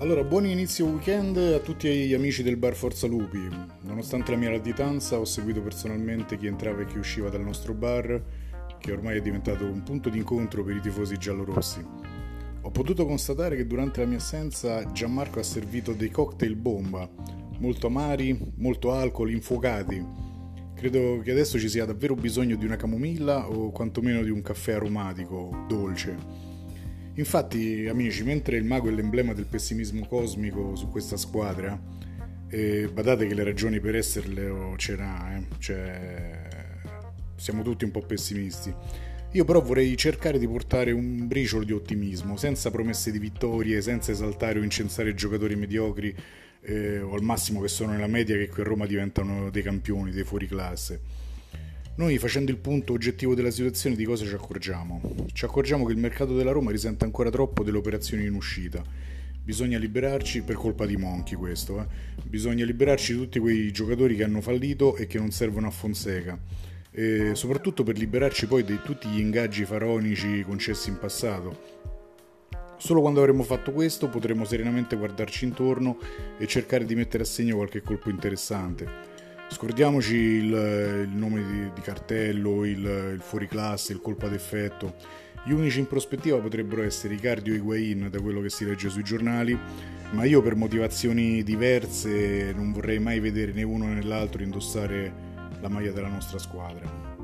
Allora, buon inizio weekend a tutti gli amici del bar Forza Lupi. Nonostante la mia latitanza, ho seguito personalmente chi entrava e chi usciva dal nostro bar, che ormai è diventato un punto di incontro per i tifosi giallorossi. Ho potuto constatare che durante la mia assenza Gianmarco ha servito dei cocktail bomba, molto amari, molto alcol, infuocati. Credo che adesso ci sia davvero bisogno di una camomilla o quantomeno di un caffè aromatico, dolce. Infatti, amici, mentre il mago è l'emblema del pessimismo cosmico su questa squadra, e badate che le ragioni per esserle ce eh? cioè, siamo tutti un po' pessimisti. Io però vorrei cercare di portare un briciolo di ottimismo, senza promesse di vittorie, senza esaltare o incensare giocatori mediocri eh, o al massimo che sono nella media che qui a Roma diventano dei campioni, dei fuori classe. Noi facendo il punto oggettivo della situazione di cosa ci accorgiamo? Ci accorgiamo che il mercato della Roma risente ancora troppo delle operazioni in uscita. Bisogna liberarci, per colpa di Monchi questo, eh? bisogna liberarci di tutti quei giocatori che hanno fallito e che non servono a Fonseca. E soprattutto per liberarci poi di tutti gli ingaggi faronici concessi in passato. Solo quando avremo fatto questo potremo serenamente guardarci intorno e cercare di mettere a segno qualche colpo interessante. Scordiamoci il, il nome di, di cartello, il, il fuoriclasse, il colpo ad effetto. Gli unici in prospettiva potrebbero essere Icardi o Higuain, da quello che si legge sui giornali, ma io per motivazioni diverse non vorrei mai vedere né uno né l'altro indossare la maglia della nostra squadra.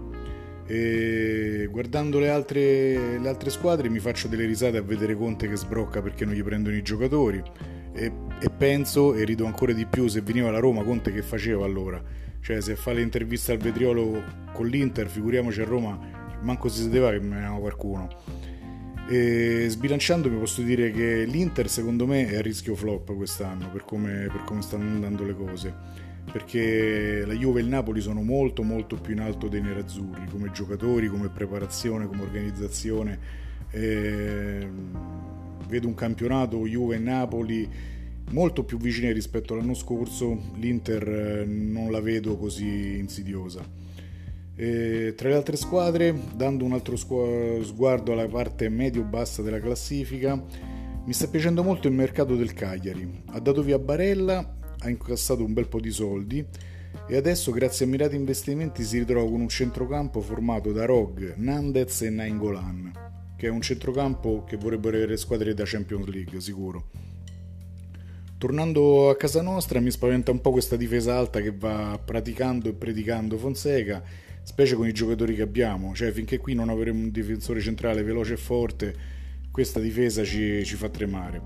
E guardando le altre, le altre squadre mi faccio delle risate a vedere Conte che sbrocca perché non gli prendono i giocatori e, e, penso e rido ancora di più se veniva la Roma Conte che faceva allora? Cioè se fa l'intervista al vetriolo con l'Inter figuriamoci a Roma manco si sedeva che menava qualcuno. E sbilanciandomi posso dire che l'Inter secondo me è a rischio flop quest'anno per come, per come stanno andando le cose. Perché la Juve e il Napoli sono molto molto più in alto dei nerazzurri come giocatori, come preparazione, come organizzazione. E vedo un campionato Juve e Napoli molto più vicine rispetto all'anno scorso, l'Inter eh, non la vedo così insidiosa. E tra le altre squadre, dando un altro sguardo alla parte medio-bassa della classifica, mi sta piacendo molto il mercato del Cagliari. Ha dato via Barella, ha incassato un bel po' di soldi e adesso grazie a mirati investimenti si ritrova con un centrocampo formato da Rog, Nandez e Nainggolan, che è un centrocampo che vorrebbero avere squadre da Champions League, sicuro. Tornando a casa nostra mi spaventa un po' questa difesa alta che va praticando e predicando Fonseca, specie con i giocatori che abbiamo, cioè finché qui non avremo un difensore centrale veloce e forte, questa difesa ci, ci fa tremare.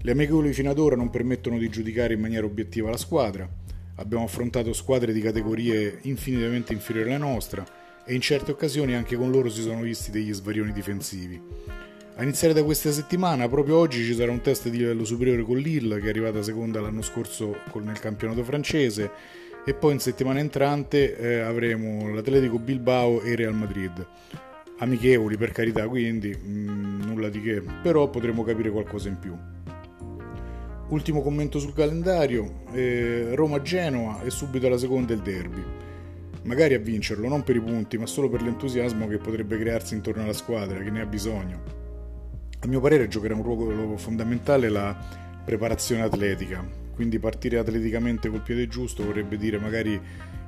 Le amichevoli fino ad ora non permettono di giudicare in maniera obiettiva la squadra, abbiamo affrontato squadre di categorie infinitamente inferiori alla nostra e in certe occasioni anche con loro si sono visti degli svarioni difensivi. A iniziare da questa settimana, proprio oggi ci sarà un test di livello superiore con Lille, che è arrivata seconda l'anno scorso nel campionato francese, e poi in settimana entrante eh, avremo l'Atletico Bilbao e Real Madrid. Amichevoli per carità, quindi mh, mm, nulla di che, però potremo capire qualcosa in più. Ultimo commento sul calendario, eh, Roma-Genoa e subito la seconda il derby. Magari a vincerlo, non per i punti, ma solo per l'entusiasmo che potrebbe crearsi intorno alla squadra, che ne ha bisogno. A mio parere giocherà un ruolo fondamentale la preparazione atletica, quindi partire atleticamente col piede giusto vorrebbe dire magari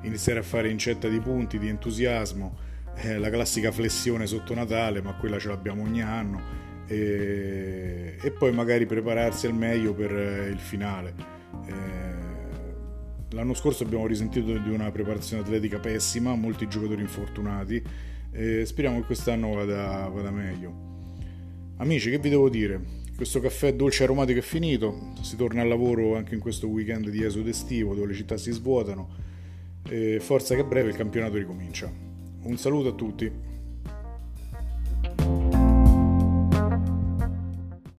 iniziare a fare incetta di punti, di entusiasmo, eh, la classica flessione sotto Natale, ma quella ce l'abbiamo ogni anno, e, e poi magari prepararsi al meglio per eh, il finale. Eh, l'anno scorso abbiamo risentito di una preparazione atletica pessima, molti giocatori infortunati, e speriamo che quest'anno vada, vada meglio. Amici, che vi devo dire? Questo caffè dolce aromatico è finito, si torna al lavoro anche in questo weekend di esodo estivo dove le città si svuotano e forza che a breve il campionato ricomincia. Un saluto a tutti.